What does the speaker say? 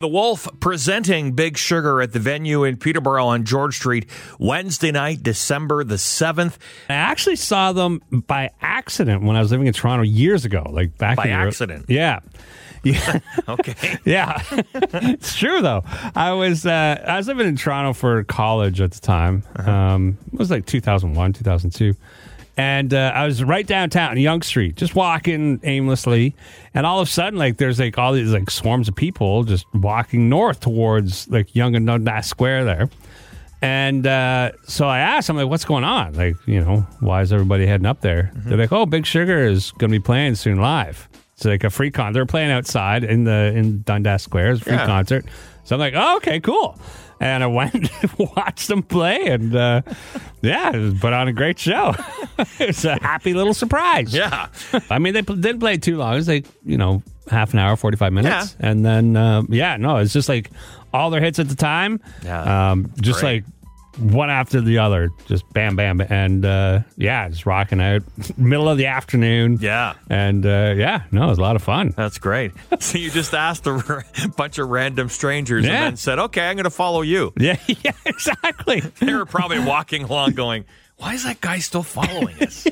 The Wolf presenting Big Sugar at the venue in Peterborough on George Street Wednesday night, December the 7th. I actually saw them by accident when I was living in Toronto years ago, like back By in the- accident? Yeah. Yeah. Okay. yeah. it's true though. I was uh, I was living in Toronto for college at the time. Uh-huh. Um, it was like 2001, 2002. And uh, I was right downtown, Yonge Street, just walking aimlessly, and all of a sudden, like there's like all these like swarms of people just walking north towards like Yonge and Dundas Square there. And uh, so I asked, I'm like, what's going on? Like, you know, why is everybody heading up there? Mm-hmm. They're like, oh, Big Sugar is going to be playing soon live. It's like a free concert. They're playing outside in the in Dundas Square. It's a free Yeah. concert. So I'm like, oh, okay, cool. And I went and watched them play, and uh, yeah, it was put on a great show. it's a happy little surprise. Yeah. I mean, they pl- didn't play too long. It was like you know half an hour, forty five minutes, and then uh, yeah, no, it's just like all their hits at the time. Yeah. um, just Great. like one after the other, just bam, bam, and uh, yeah, just rocking out middle of the afternoon. Yeah. and uh, yeah, no, it was a lot of fun. That's great. So you just asked a r- bunch of random strangers Yeah. and then said, okay, I'm going to follow you. Yeah, yeah, exactly. They were probably walking along going, why is that guy still following us?